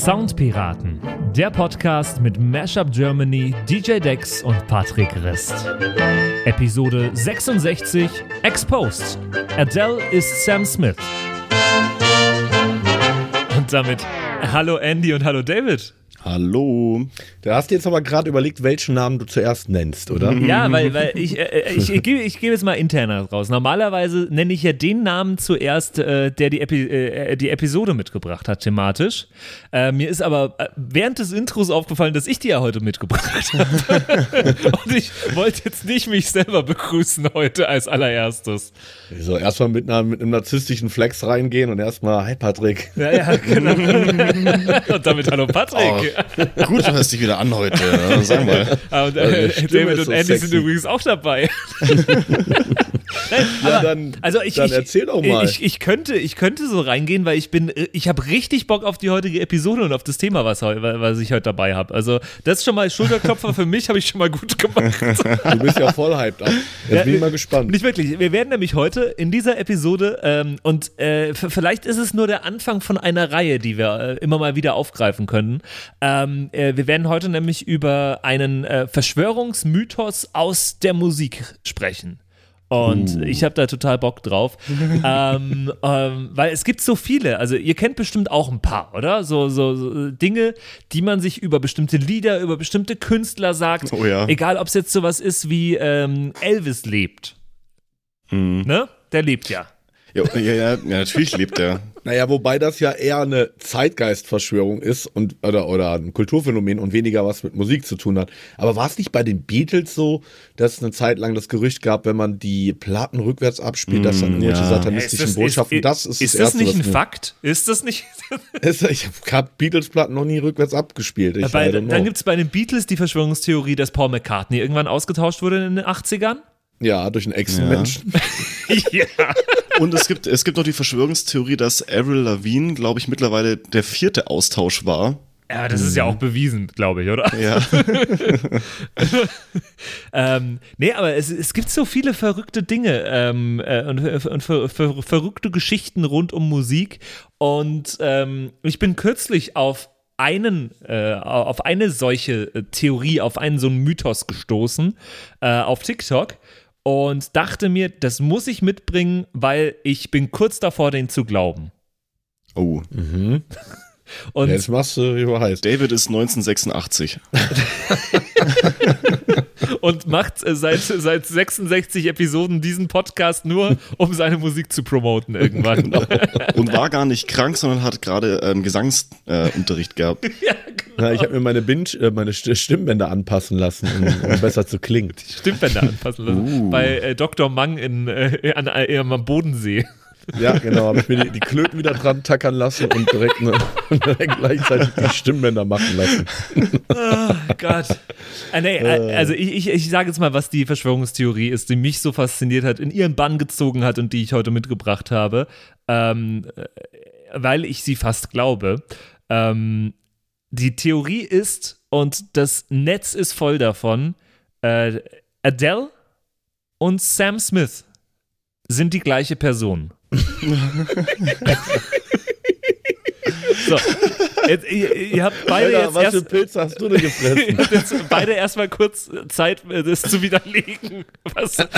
Soundpiraten, der Podcast mit Mashup Germany, DJ Dex und Patrick Rist. Episode 66 Exposed. Adele ist Sam Smith. Und damit hallo Andy und hallo David. Hallo. Da hast du jetzt aber gerade überlegt, welchen Namen du zuerst nennst, oder? Ja, weil, weil ich, äh, ich, ich, gebe, ich gebe jetzt mal interner raus. Normalerweise nenne ich ja den Namen zuerst, äh, der die, Epi äh, die Episode mitgebracht hat, thematisch. Äh, mir ist aber äh, während des Intros aufgefallen, dass ich die ja heute mitgebracht habe. Und ich wollte jetzt nicht mich selber begrüßen heute als allererstes. So, erstmal mit, einer, mit einem narzisstischen Flex reingehen und erstmal, hi Patrick. Ja, ja, genau. und damit hallo Patrick. Oh, gut, du hörst dich wieder an heute. Ja, sag mal. Und, äh, David und so Andy sexy. sind übrigens auch dabei. Nein, ja, dann, also ich, dann erzähl doch mal. Ich, ich, könnte, ich könnte so reingehen, weil ich bin, ich habe richtig Bock auf die heutige Episode und auf das Thema, was, was ich heute dabei habe. Also das ist schon mal Schulterklopfer für mich, habe ich schon mal gut gemacht. Du bist ja voll hyped. Jetzt ja, bin ich mal gespannt. Nicht wirklich. Wir werden nämlich heute in dieser Episode ähm, und äh, vielleicht ist es nur der Anfang von einer Reihe, die wir äh, immer mal wieder aufgreifen können. Ähm, äh, wir werden heute nämlich über einen äh, Verschwörungsmythos aus der Musik sprechen. Und uh. ich habe da total Bock drauf. ähm, ähm, weil es gibt so viele. Also ihr kennt bestimmt auch ein paar, oder? So, so, so Dinge, die man sich über bestimmte Lieder, über bestimmte Künstler sagt. Oh ja. Egal, ob es jetzt sowas ist wie ähm, Elvis lebt. Mhm. Ne? Der lebt ja. Ja, ja, ja, natürlich lebt er. Naja, wobei das ja eher eine Zeitgeistverschwörung ist und oder, oder ein Kulturphänomen und weniger was mit Musik zu tun hat. Aber war es nicht bei den Beatles so, dass es eine Zeit lang das Gerücht gab, wenn man die Platten rückwärts abspielt, mm, dass dann irgendwelche ja. satanistischen das, Botschaften, ist, das ist Ist das, das nicht ein Fakt? Ist das nicht? ich habe Beatles-Platten noch nie rückwärts abgespielt. Ich bei, dann gibt es bei den Beatles die Verschwörungstheorie, dass Paul McCartney irgendwann ausgetauscht wurde in den 80ern. Ja, durch einen Echsenmenschen. Ja. ja. Und es gibt, es gibt noch die Verschwörungstheorie, dass Avril Lavigne, glaube ich, mittlerweile der vierte Austausch war. Ja, das ist ja auch bewiesen, glaube ich, oder? Ja. ähm, nee, aber es, es gibt so viele verrückte Dinge ähm, äh, und, und ver, ver, verrückte Geschichten rund um Musik. Und ähm, ich bin kürzlich auf einen, äh, auf eine solche äh, Theorie, auf einen so einen Mythos gestoßen äh, auf TikTok und dachte mir, das muss ich mitbringen, weil ich bin kurz davor, den zu glauben. Oh. Mhm. Und Jetzt machst du über heiß. David ist 1986. und macht äh, seit, seit 66 Episoden diesen Podcast nur, um seine Musik zu promoten irgendwann. Genau. Und war gar nicht krank, sondern hat gerade einen Gesangsunterricht äh, gehabt. Ja, genau. Ja, ich habe mir meine, Binge, äh, meine Stimmbänder anpassen lassen, um, um besser zu klingen. Die Stimmbänder anpassen lassen. Uh. Bei äh, Dr. Mang in, äh, an, äh, am Bodensee. Ja, genau, habe ich mir die, die, Klöten wieder dran tackern lassen und direkt, ne, direkt gleichzeitig die Stimmbänder machen lassen. Oh Gott. Ah, nee, äh. also ich, ich, ich sage jetzt mal, was die Verschwörungstheorie ist, die mich so fasziniert hat, in ihren Bann gezogen hat und die ich heute mitgebracht habe, ähm, äh, weil ich sie fast glaube. Ähm, die Theorie ist, und das Netz ist voll davon, äh, Adele und Sam Smith sind die gleiche Person. So, jetzt, ihr, ihr, habt beide Alter, jetzt was erst, für Pilze hast du denn gefressen? jetzt beide erstmal kurz Zeit, das zu widerlegen. Was?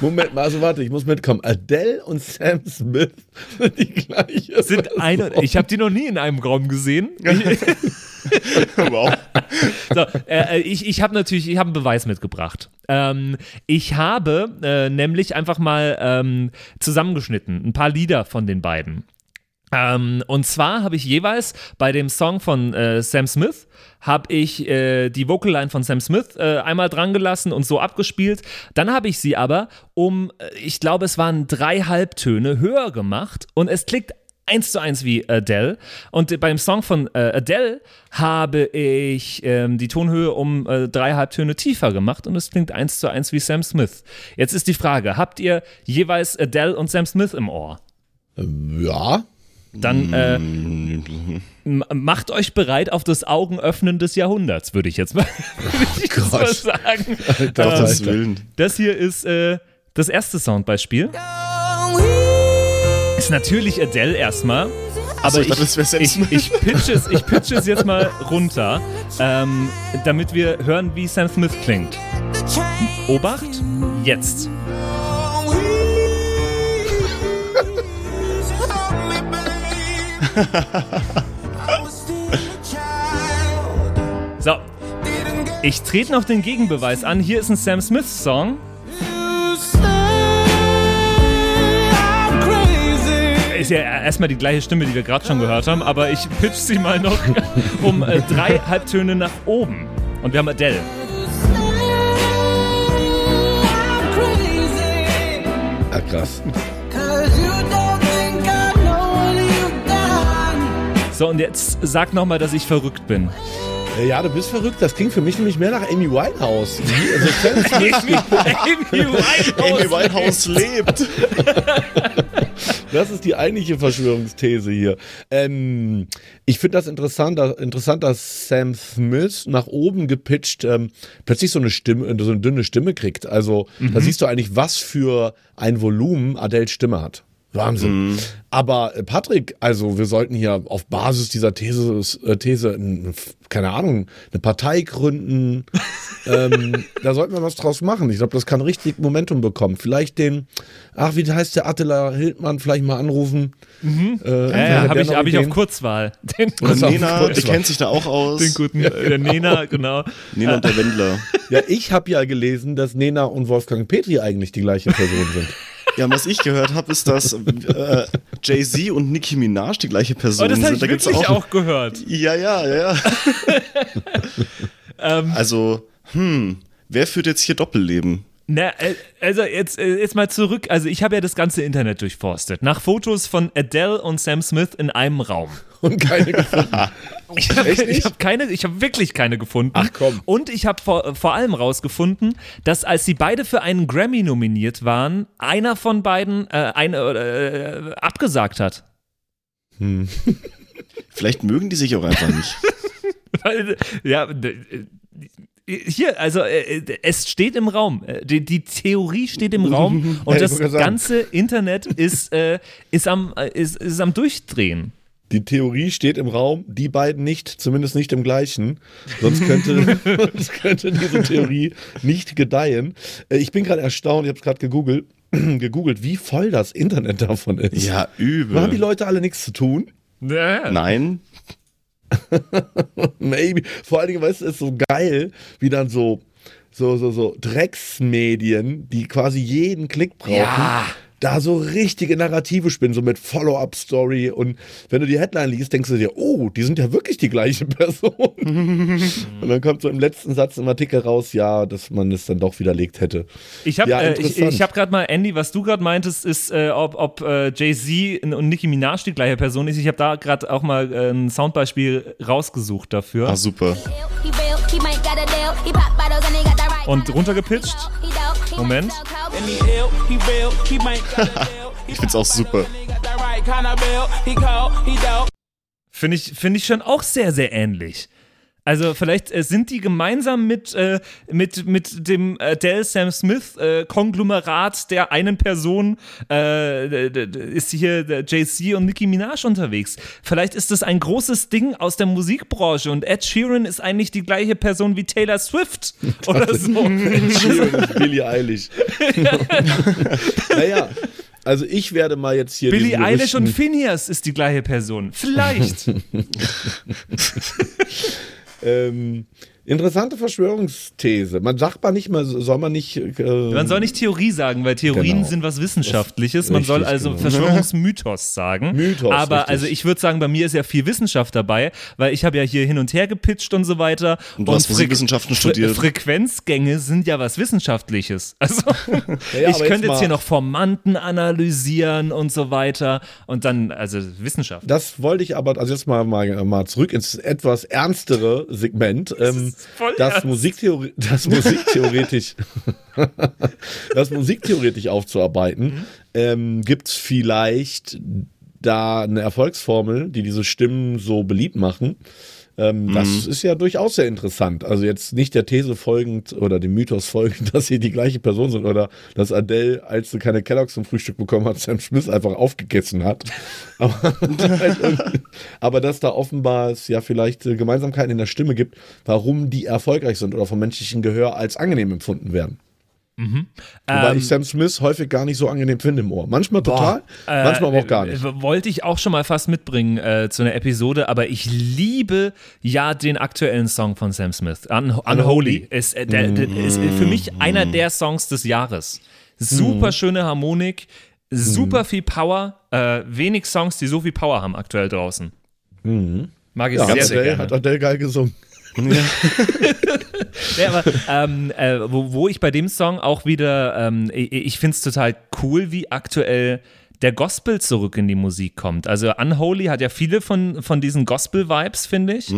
Moment mal, also warte, ich muss mitkommen. Adele und Sam Smith sind die gleiche. Sind eine, ich habe die noch nie in einem Raum gesehen. wow. So, äh, ich ich habe natürlich, ich habe einen Beweis mitgebracht. Ähm, ich habe äh, nämlich einfach mal ähm, zusammengeschnitten, ein paar Lieder von den beiden. Ähm, und zwar habe ich jeweils bei dem Song von äh, Sam Smith habe ich äh, die Vocalline von Sam Smith äh, einmal dran gelassen und so abgespielt. Dann habe ich sie aber um, äh, ich glaube, es waren drei Halbtöne höher gemacht und es klingt eins zu eins wie Adele. Und beim Song von äh, Adele habe ich ähm, die Tonhöhe um äh, drei Halbtöne tiefer gemacht und es klingt eins zu eins wie Sam Smith. Jetzt ist die Frage: Habt ihr jeweils Adele und Sam Smith im Ohr? Ja. Dann äh, macht euch bereit auf das Augenöffnen des Jahrhunderts, würde ich jetzt mal, ich jetzt mal sagen. Alter, äh, das hier ist äh, das erste Soundbeispiel. Ist natürlich Adele erstmal. Aber ich das ich, ich, pitch es, ich pitch es jetzt mal runter, ähm, damit wir hören, wie Sam Smith klingt. Obacht, jetzt. So, ich trete noch den Gegenbeweis an. Hier ist ein Sam Smith-Song. Ist ja erstmal die gleiche Stimme, die wir gerade schon gehört haben, aber ich pitch sie mal noch um äh, drei Halbtöne nach oben. Und wir haben Adele. Ah, krass. So, und jetzt sag nochmal, dass ich verrückt bin. Äh, Ja, du bist verrückt. Das klingt für mich nämlich mehr nach Amy Winehouse. Also Smith, Amy Amy Winehouse lebt. das ist die eigentliche Verschwörungsthese hier. Ähm, ich finde das interessant, dass- interessant, dass Sam Smith nach oben gepitcht ähm, plötzlich so eine Stimme, so eine dünne Stimme kriegt. Also da siehst du eigentlich, was für ein Volumen Adels Stimme hat. Wahnsinn. Aber äh, Patrick, also wir sollten hier auf Basis dieser These, äh, These keine Ahnung, eine Partei gründen. ähm, da sollten wir was draus machen. Ich glaube, das kann richtig Momentum bekommen. Vielleicht den, ach, wie heißt der Attila Hildmann, vielleicht mal anrufen. Äh, Ja, ja, habe der ich, hab ich auf? Kurzwahl. Den, ist Nena, auch die kurz, kennt sich da auch aus. den guten, äh, der Nena, genau. Nena und der Wendler. Ja, ich habe ja gelesen, dass Nena und Wolfgang Petri eigentlich die gleiche Person sind. Ja, was ich gehört habe, ist, dass äh, Jay-Z und Nicki Minaj die gleiche Person Oh, das habe sind. ich Da wirklich auch, auch gehört. Ja, ja, ja, ja. Ähm, Also, hm, wer führt jetzt hier Doppelleben? Na, äh, also jetzt, äh, jetzt mal zurück. Also ich habe ja das ganze Internet durchforstet. Nach Fotos von Adele und Sam Smith in einem Raum. Und keine gefunden. Ich habe hab keine, ich habe wirklich keine gefunden. Ach, komm. Und ich habe vor, vor allem rausgefunden, dass als sie beide für einen Grammy nominiert waren, einer von beiden äh, eine, äh, abgesagt hat. Vielleicht mögen die sich auch einfach nicht. Ja, äh, hier, also äh, es steht im Raum. Äh, Die, die Theorie steht im Raum und das ganze Internet ist, äh, ist, am, äh, ist, ist am Durchdrehen. Die Theorie steht im Raum, die beiden nicht, zumindest nicht im gleichen. Sonst könnte, sonst könnte diese Theorie nicht gedeihen. Äh, Ich bin gerade erstaunt, ich habe es gerade gegoogelt, gegoogelt, wie voll das Internet davon ist. Ja, Da haben die übel. Leute alle nichts zu tun. Nein, Maybe. Vor allen Dingen, weißt du, ist so geil, wie dann so, so, so, so Drecksmedien, die quasi jeden Klick brauchen. Ja. Da so richtige Narrative spinnen, so mit Follow-up-Story. Und wenn du die Headline liest, denkst du dir, oh, die sind ja wirklich die gleiche Person. und dann kommt so im letzten Satz im Artikel raus, ja, dass man es dann doch widerlegt hätte. Ich habe Ja, äh, ich, ich hab gerade mal, Andy, was du gerade meintest, ist, äh, ob, ob äh, Jay-Z und Nicki Minaj die gleiche Person ist. Ich habe da gerade auch mal äh, ein Soundbeispiel rausgesucht dafür. ah, super. Und runtergepitcht. Moment. Ich find's auch super. Finde ich, find ich schon auch sehr, sehr ähnlich. Also vielleicht äh, sind die gemeinsam mit, äh, mit, mit dem Adele Sam Smith äh, Konglomerat der einen Person äh, ist hier der Jay-Z und Nicki Minaj unterwegs. Vielleicht ist das ein großes Ding aus der Musikbranche und Ed Sheeran ist eigentlich die gleiche Person wie Taylor Swift oder so. Sheeran ist Billie Eilish. naja, also ich werde mal jetzt hier Billie Eilish und Phineas ist die gleiche Person. Vielleicht. Ähm, interessante Verschwörungsthese. Man sagt mal nicht mal, soll man nicht. Äh, Man soll nicht Theorie sagen, weil Theorien Genau. sind was Wissenschaftliches. Man Richtig, soll also genau. Verschwörungsmythos sagen. Mythos, Aber richtig. also ich würde sagen, bei mir ist ja viel Wissenschaft dabei, weil ich habe ja hier hin und her gepitcht und so weiter. Und du hast Freq- Musikwissenschaften Fre studiert. Frequenzgänge sind ja was Wissenschaftliches. Also ja, ich könnte jetzt jetzt hier noch Formanten analysieren und so weiter. Und dann, also Wissenschaft. Das wollte ich aber, also jetzt mal, mal, mal zurück ins etwas ernstere Segment. Ähm, das, ernst. Musiktheorie, das Musiktheoretisch, das Musiktheoretisch aufzuarbeiten, ähm, gibt es vielleicht da eine Erfolgsformel, die diese Stimmen so beliebt machen. Ähm, das Mhm. ist ja durchaus sehr interessant. Also jetzt nicht der These folgend oder dem Mythos folgend, dass sie die gleiche Person sind oder dass Adele, als sie keine Kelloggs zum Frühstück bekommen hat, Sam Smith einfach aufgegessen hat. Aber, aber dass da offenbar es ja vielleicht äh, Gemeinsamkeiten in der Stimme gibt, warum die erfolgreich sind oder vom menschlichen Gehör als angenehm empfunden werden. Wobei Ähm, ich Sam Smith häufig gar nicht so angenehm finde im Ohr. Manchmal total, Äh, manchmal aber auch gar nicht. Wollte ich auch schon mal fast mitbringen äh, zu einer Episode, aber ich liebe ja den aktuellen Song von Sam Smith. Un Unholy ist, äh, der, der ist für mich einer der Songs des Jahres. Super schöne Harmonik, super viel Power, äh, wenig Songs, die so viel Power haben aktuell draußen. Mag ich Ja, sehr, hat, sehr Adele, gerne. hat Adele geil gesungen. Ja, aber ähm, äh, wo, wo ich bei dem Song auch wieder, ähm, ich, ich finde es total cool, wie aktuell der Gospel zurück in die Musik kommt. Also Unholy hat ja viele von, von diesen Gospel-Vibes, finde ich.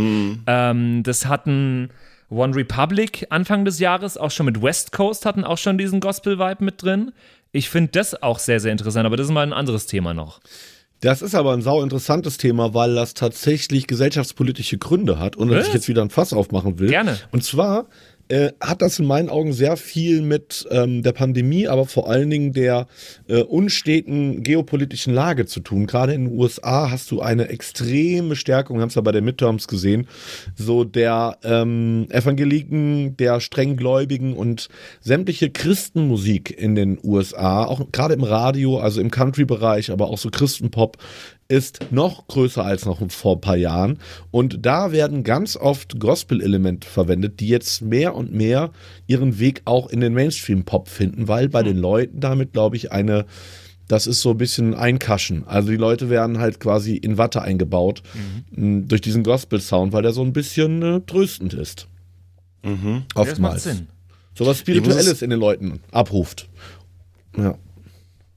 Ähm, das hatten One Republic Anfang des Jahres, auch schon mit West Coast hatten auch schon diesen Gospel-Vibe mit drin. Ich finde das auch sehr, sehr interessant, aber das ist mal ein anderes Thema noch. Das ist aber ein sau interessantes Thema, weil das tatsächlich gesellschaftspolitische Gründe hat und dass ich jetzt wieder ein Fass aufmachen will. Gerne. Und zwar äh, hat das in meinen Augen sehr viel mit ähm, der Pandemie, aber vor allen Dingen der äh, unsteten geopolitischen Lage zu tun. Gerade in den USA hast du eine extreme Stärkung, wir haben es ja bei den Midterms gesehen, so der ähm, Evangeliken, der strenggläubigen und sämtliche Christenmusik in den USA, auch gerade im Radio, also im Country-Bereich, aber auch so Christenpop, ist noch größer als noch vor ein paar Jahren. Und da werden ganz oft Gospel-Elemente verwendet, die jetzt mehr und mehr ihren Weg auch in den Mainstream-Pop finden, weil bei den Leuten damit, glaube ich, eine, das ist so ein bisschen Einkaschen. Also die Leute werden halt quasi in Watte eingebaut mh, durch diesen Gospel-Sound, weil der so ein bisschen äh, tröstend ist. Mhm. Das macht Oftmals. Sinn. So was Spirituelles es- in den Leuten abruft. Ja.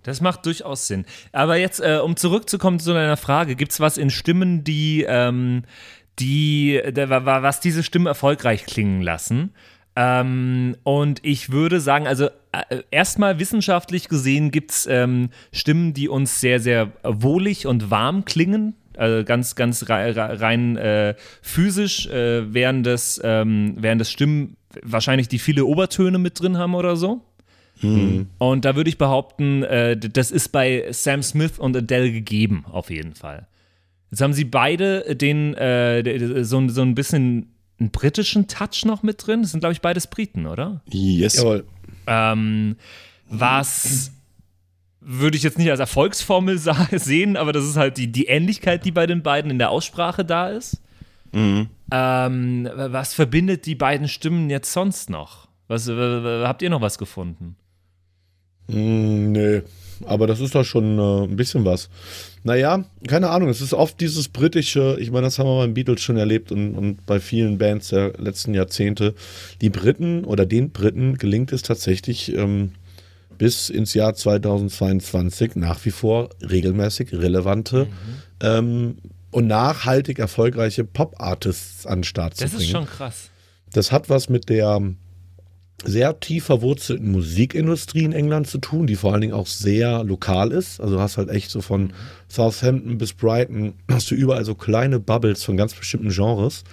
Das macht durchaus Sinn. Aber jetzt, äh, um zurückzukommen zu deiner Frage, gibt es was in Stimmen, die, ähm, die, was diese Stimmen erfolgreich klingen lassen? Ähm, und ich würde sagen, also äh, erstmal wissenschaftlich gesehen gibt es ähm, Stimmen, die uns sehr, sehr wohlig und warm klingen. Also ganz, ganz rei- rei- rein äh, physisch, äh, während, das, ähm, während das Stimmen wahrscheinlich die viele Obertöne mit drin haben oder so. Und da würde ich behaupten, äh, das ist bei Sam Smith und Adele gegeben, auf jeden Fall. Jetzt haben sie beide den, äh, so, ein- so ein bisschen einen britischen Touch noch mit drin. Das sind, glaube ich, beides Briten, oder? Yes. Jawohl. Ähm, was würde ich jetzt nicht als Erfolgsformel sehen, aber das ist halt die, die Ähnlichkeit, die bei den beiden in der Aussprache da ist. Mhm. Ähm, was verbindet die beiden Stimmen jetzt sonst noch? Was, habt ihr noch was gefunden? Mm, nee, aber das ist doch schon äh, ein bisschen was. Naja, keine Ahnung, es ist oft dieses britische, ich meine, das haben wir beim Beatles schon erlebt und, und bei vielen Bands der letzten Jahrzehnte. Die Briten oder den Briten gelingt es tatsächlich ähm, bis ins Jahr 2022 nach wie vor regelmäßig relevante ähm, und nachhaltig erfolgreiche Pop-Artists an den Start zu Das bringen. ist schon krass. Das hat was mit der sehr tief verwurzelten Musikindustrie in England zu tun, die vor allen Dingen auch sehr lokal ist. Also du hast halt echt so von Southampton bis Brighton, hast du überall so kleine Bubbles von ganz bestimmten Genres.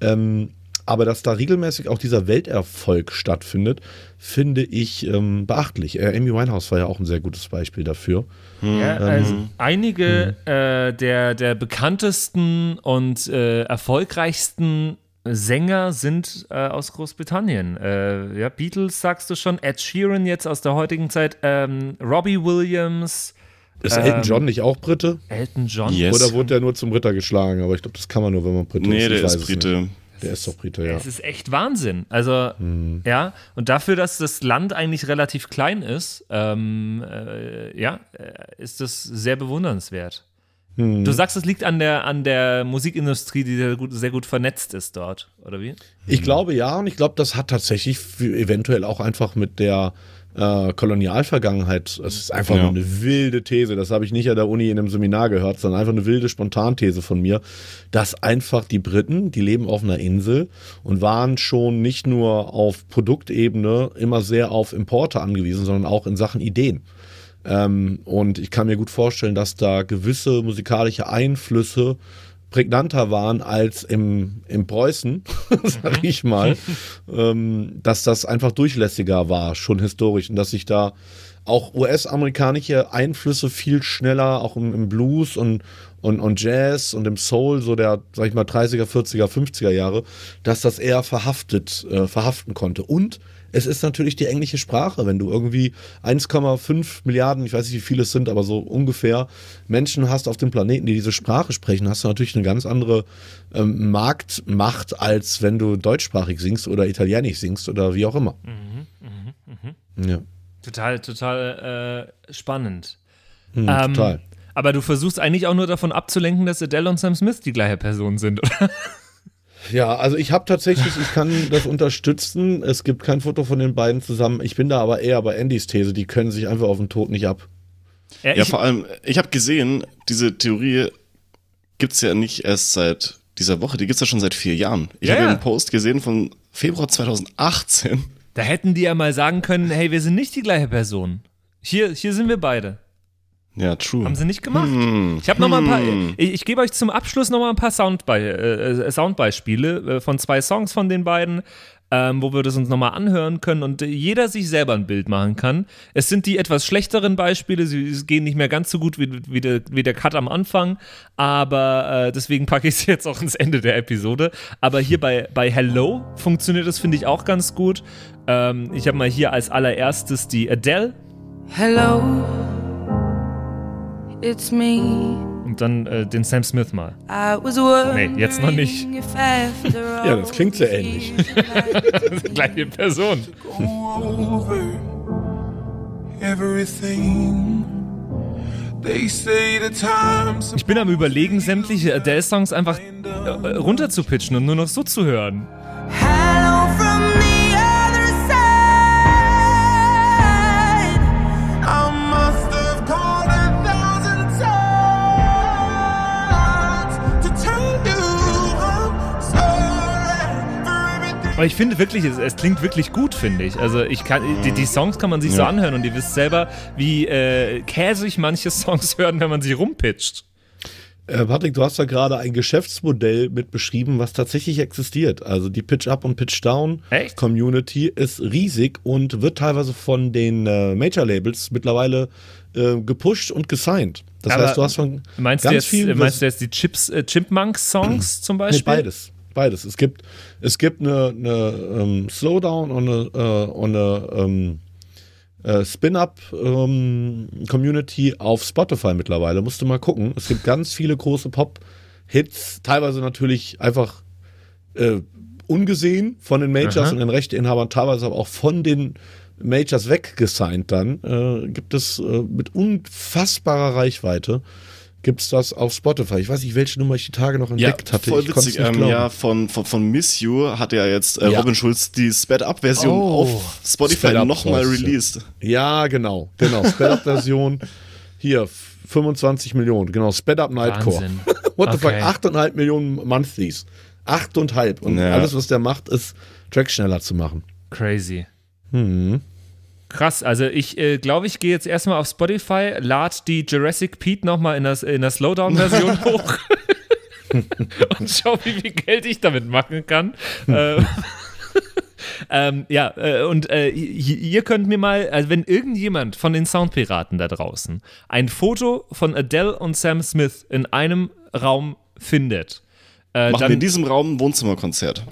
Ähm, aber dass da regelmäßig auch dieser Welterfolg stattfindet, finde ich ähm, beachtlich. Äh, Amy Winehouse war ja auch ein sehr gutes Beispiel dafür. Ja, also einige äh, der, der bekanntesten und äh, erfolgreichsten Sänger sind äh, aus Großbritannien. Äh, ja, Beatles sagst du schon, Ed Sheeran jetzt aus der heutigen Zeit, ähm, Robbie Williams, Ist Ähm, Elton John nicht auch Brite? Elton John. Yes. Oder wurde der nur zum Ritter geschlagen? Aber ich glaube, das kann man nur, wenn man Brite Nee, ist. der Ich weiß ist. Brite. Der ist doch Brite, ja. Es ist echt Wahnsinn. Also, ja, und dafür, dass das Land eigentlich relativ klein ist, ähm, äh, ja, äh, ist das sehr bewundernswert. Du sagst, es liegt an der, an der Musikindustrie, die sehr gut, sehr gut vernetzt ist dort, oder wie? Ich glaube ja, und ich glaube, das hat tatsächlich eventuell auch einfach mit der äh, Kolonialvergangenheit. Es ist einfach Ja. nur eine wilde These. Das habe ich nicht an der Uni in einem Seminar gehört, sondern einfach eine wilde Spontanthese von mir, dass einfach die Briten, die leben auf einer Insel und waren schon nicht nur auf Produktebene immer sehr auf Importe angewiesen, sondern auch in Sachen Ideen. Ähm, und ich kann mir gut vorstellen, dass da gewisse musikalische Einflüsse prägnanter waren als im, im Preußen, sag ich mal, ähm, dass das einfach durchlässiger war, schon historisch. Und dass sich da auch US-amerikanische Einflüsse viel schneller, auch im, im Blues und, und, und Jazz und im Soul, so der, sag ich mal, 30er, 40er, 50er Jahre, dass das eher verhaftet, äh, verhaften konnte. Und es ist natürlich die englische Sprache. Wenn du irgendwie 1,5 Milliarden, ich weiß nicht, wie viele es sind, aber so ungefähr Menschen hast auf dem Planeten, die diese Sprache sprechen, hast du natürlich eine ganz andere ähm, Marktmacht, als wenn du deutschsprachig singst oder italienisch singst oder wie auch immer. Mhm, Ja. Total, total äh, spannend. Hm, ähm, total. Aber du versuchst eigentlich auch nur davon abzulenken, dass Adele und Sam Smith die gleiche Person sind, oder? Ja, also ich habe tatsächlich, ich kann das unterstützen. Es gibt kein Foto von den beiden zusammen. Ich bin da aber eher bei Andys These, die können sich einfach auf den Tod nicht ab. Ja, ja vor allem, ich habe gesehen, diese Theorie gibt es ja nicht erst seit dieser Woche, die gibt es ja schon seit vier Jahren. Ich ja, habe einen Post gesehen von Februar 2018. Da hätten die ja mal sagen können, hey, wir sind nicht die gleiche Person. Hier, hier sind wir beide. Ja, true. Haben sie nicht gemacht. Hm. Ich habe noch mal ein paar. Hm. Ich, ich gebe euch zum Abschluss noch mal ein paar Soundbe äh, Soundbeispiele äh, von zwei Songs von den beiden, ähm, wo wir das uns noch mal anhören können und äh, jeder sich selber ein Bild machen kann. Es sind die etwas schlechteren Beispiele. Sie gehen nicht mehr ganz so gut wie, wie, der, wie der Cut am Anfang, aber äh, deswegen packe ich es jetzt auch ins Ende der Episode. Aber hier bei, bei Hello funktioniert das finde ich auch ganz gut. Ähm, ich habe mal hier als allererstes die Adele. Hello. It's me. Und dann äh, den Sam Smith mal. Nee, jetzt noch nicht. ja, das klingt sehr ähnlich. Gleiche Person. Ich bin am überlegen, sämtliche Adele-Songs einfach äh, runterzupitchen und nur noch so zu hören. Hello Aber ich finde wirklich, es, es, klingt wirklich gut, finde ich. Also ich kann, die, die, Songs kann man sich ja. so anhören und ihr wisst selber, wie äh, käsig manche Songs hören, wenn man sie rumpitcht. Äh, Patrick, du hast da gerade ein Geschäftsmodell mit beschrieben, was tatsächlich existiert. Also die Pitch-Up und Pitch-Down-Community ist riesig und wird teilweise von den äh, Major-Labels mittlerweile äh, gepusht und gesigned. Das Aber heißt, du hast von meinst ganz du jetzt, vielen... Meinst du jetzt die Chips, äh, Chipmunk-Songs zum Beispiel? Nee, beides beides. Es gibt, es gibt eine, eine ähm, Slowdown und eine, äh, und eine ähm, äh, Spin-Up-Community ähm, auf Spotify mittlerweile. Musst du mal gucken. Es gibt ganz viele große Pop-Hits, teilweise natürlich einfach äh, ungesehen von den Majors Aha. und den Rechteinhabern, teilweise aber auch von den Majors weggesigned dann. Äh, gibt es äh, mit unfassbarer Reichweite gibt es das auf Spotify. Ich weiß nicht, welche Nummer ich die Tage noch entdeckt ja, hatte. Voll ich witzig. Ähm, ja, von, von, von Miss You hat ja jetzt äh, ja. Robin Schulz die Sped-Up-Version oh, auf Spotify nochmal released. Ja, genau. Genau. Sped-Up-Version. Hier, 25 Millionen. Genau. Sped-Up Nightcore. What the okay. fuck? 8,5 Millionen Monthlies. 8,5. Und ja. alles, was der macht, ist, Tracks schneller zu machen. Crazy. Hm. Krass, also ich äh, glaube, ich gehe jetzt erstmal auf Spotify, lad die Jurassic Pete nochmal in, das, in der Slowdown-Version hoch und schau, wie viel Geld ich damit machen kann. äh, ähm, ja, äh, und äh, ihr könnt mir mal, also wenn irgendjemand von den Soundpiraten da draußen ein Foto von Adele und Sam Smith in einem Raum findet, äh, Machen dann, wir in diesem Raum ein Wohnzimmerkonzert.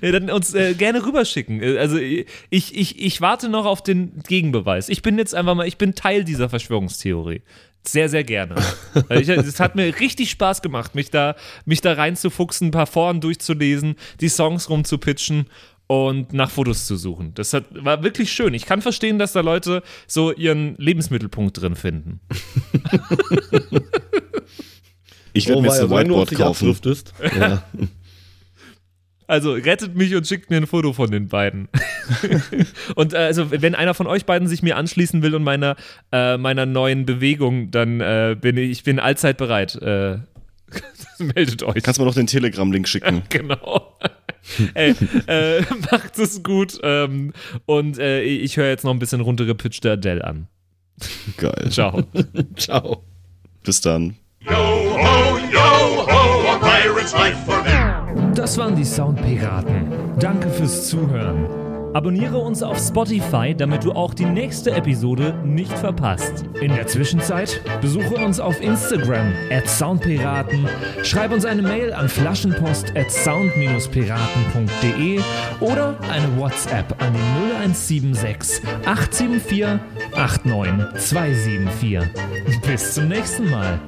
Dann uns äh, gerne rüberschicken. Äh, also ich, ich, ich warte noch auf den Gegenbeweis. Ich bin jetzt einfach mal, ich bin Teil dieser Verschwörungstheorie. Sehr, sehr gerne. Es hat mir richtig Spaß gemacht, mich da, mich da reinzufuchsen, ein paar Foren durchzulesen, die Songs rumzupitchen und nach Fotos zu suchen. Das hat, war wirklich schön. Ich kann verstehen, dass da Leute so ihren Lebensmittelpunkt drin finden. ich werde oh, mir jetzt ein Whiteboard kaufen. Ja. Also rettet mich und schickt mir ein Foto von den beiden. und äh, also, wenn einer von euch beiden sich mir anschließen will und meiner, äh, meiner neuen Bewegung, dann äh, bin ich, ich bin allzeit bereit. Äh, meldet euch. Kannst du mir noch den Telegram-Link schicken? genau. Ey, äh, macht es gut. Ähm, und äh, ich höre jetzt noch ein bisschen runtergepitchte Adele an. Geil. Ciao. Ciao. Bis dann. Yo, pirate's life for me. Das waren die Soundpiraten. Danke fürs Zuhören. Abonniere uns auf Spotify, damit du auch die nächste Episode nicht verpasst. In der Zwischenzeit besuche uns auf Instagram at Soundpiraten, schreib uns eine Mail an flaschenpost at sound-piraten.de oder eine WhatsApp an die 0176 874 89274. Bis zum nächsten Mal.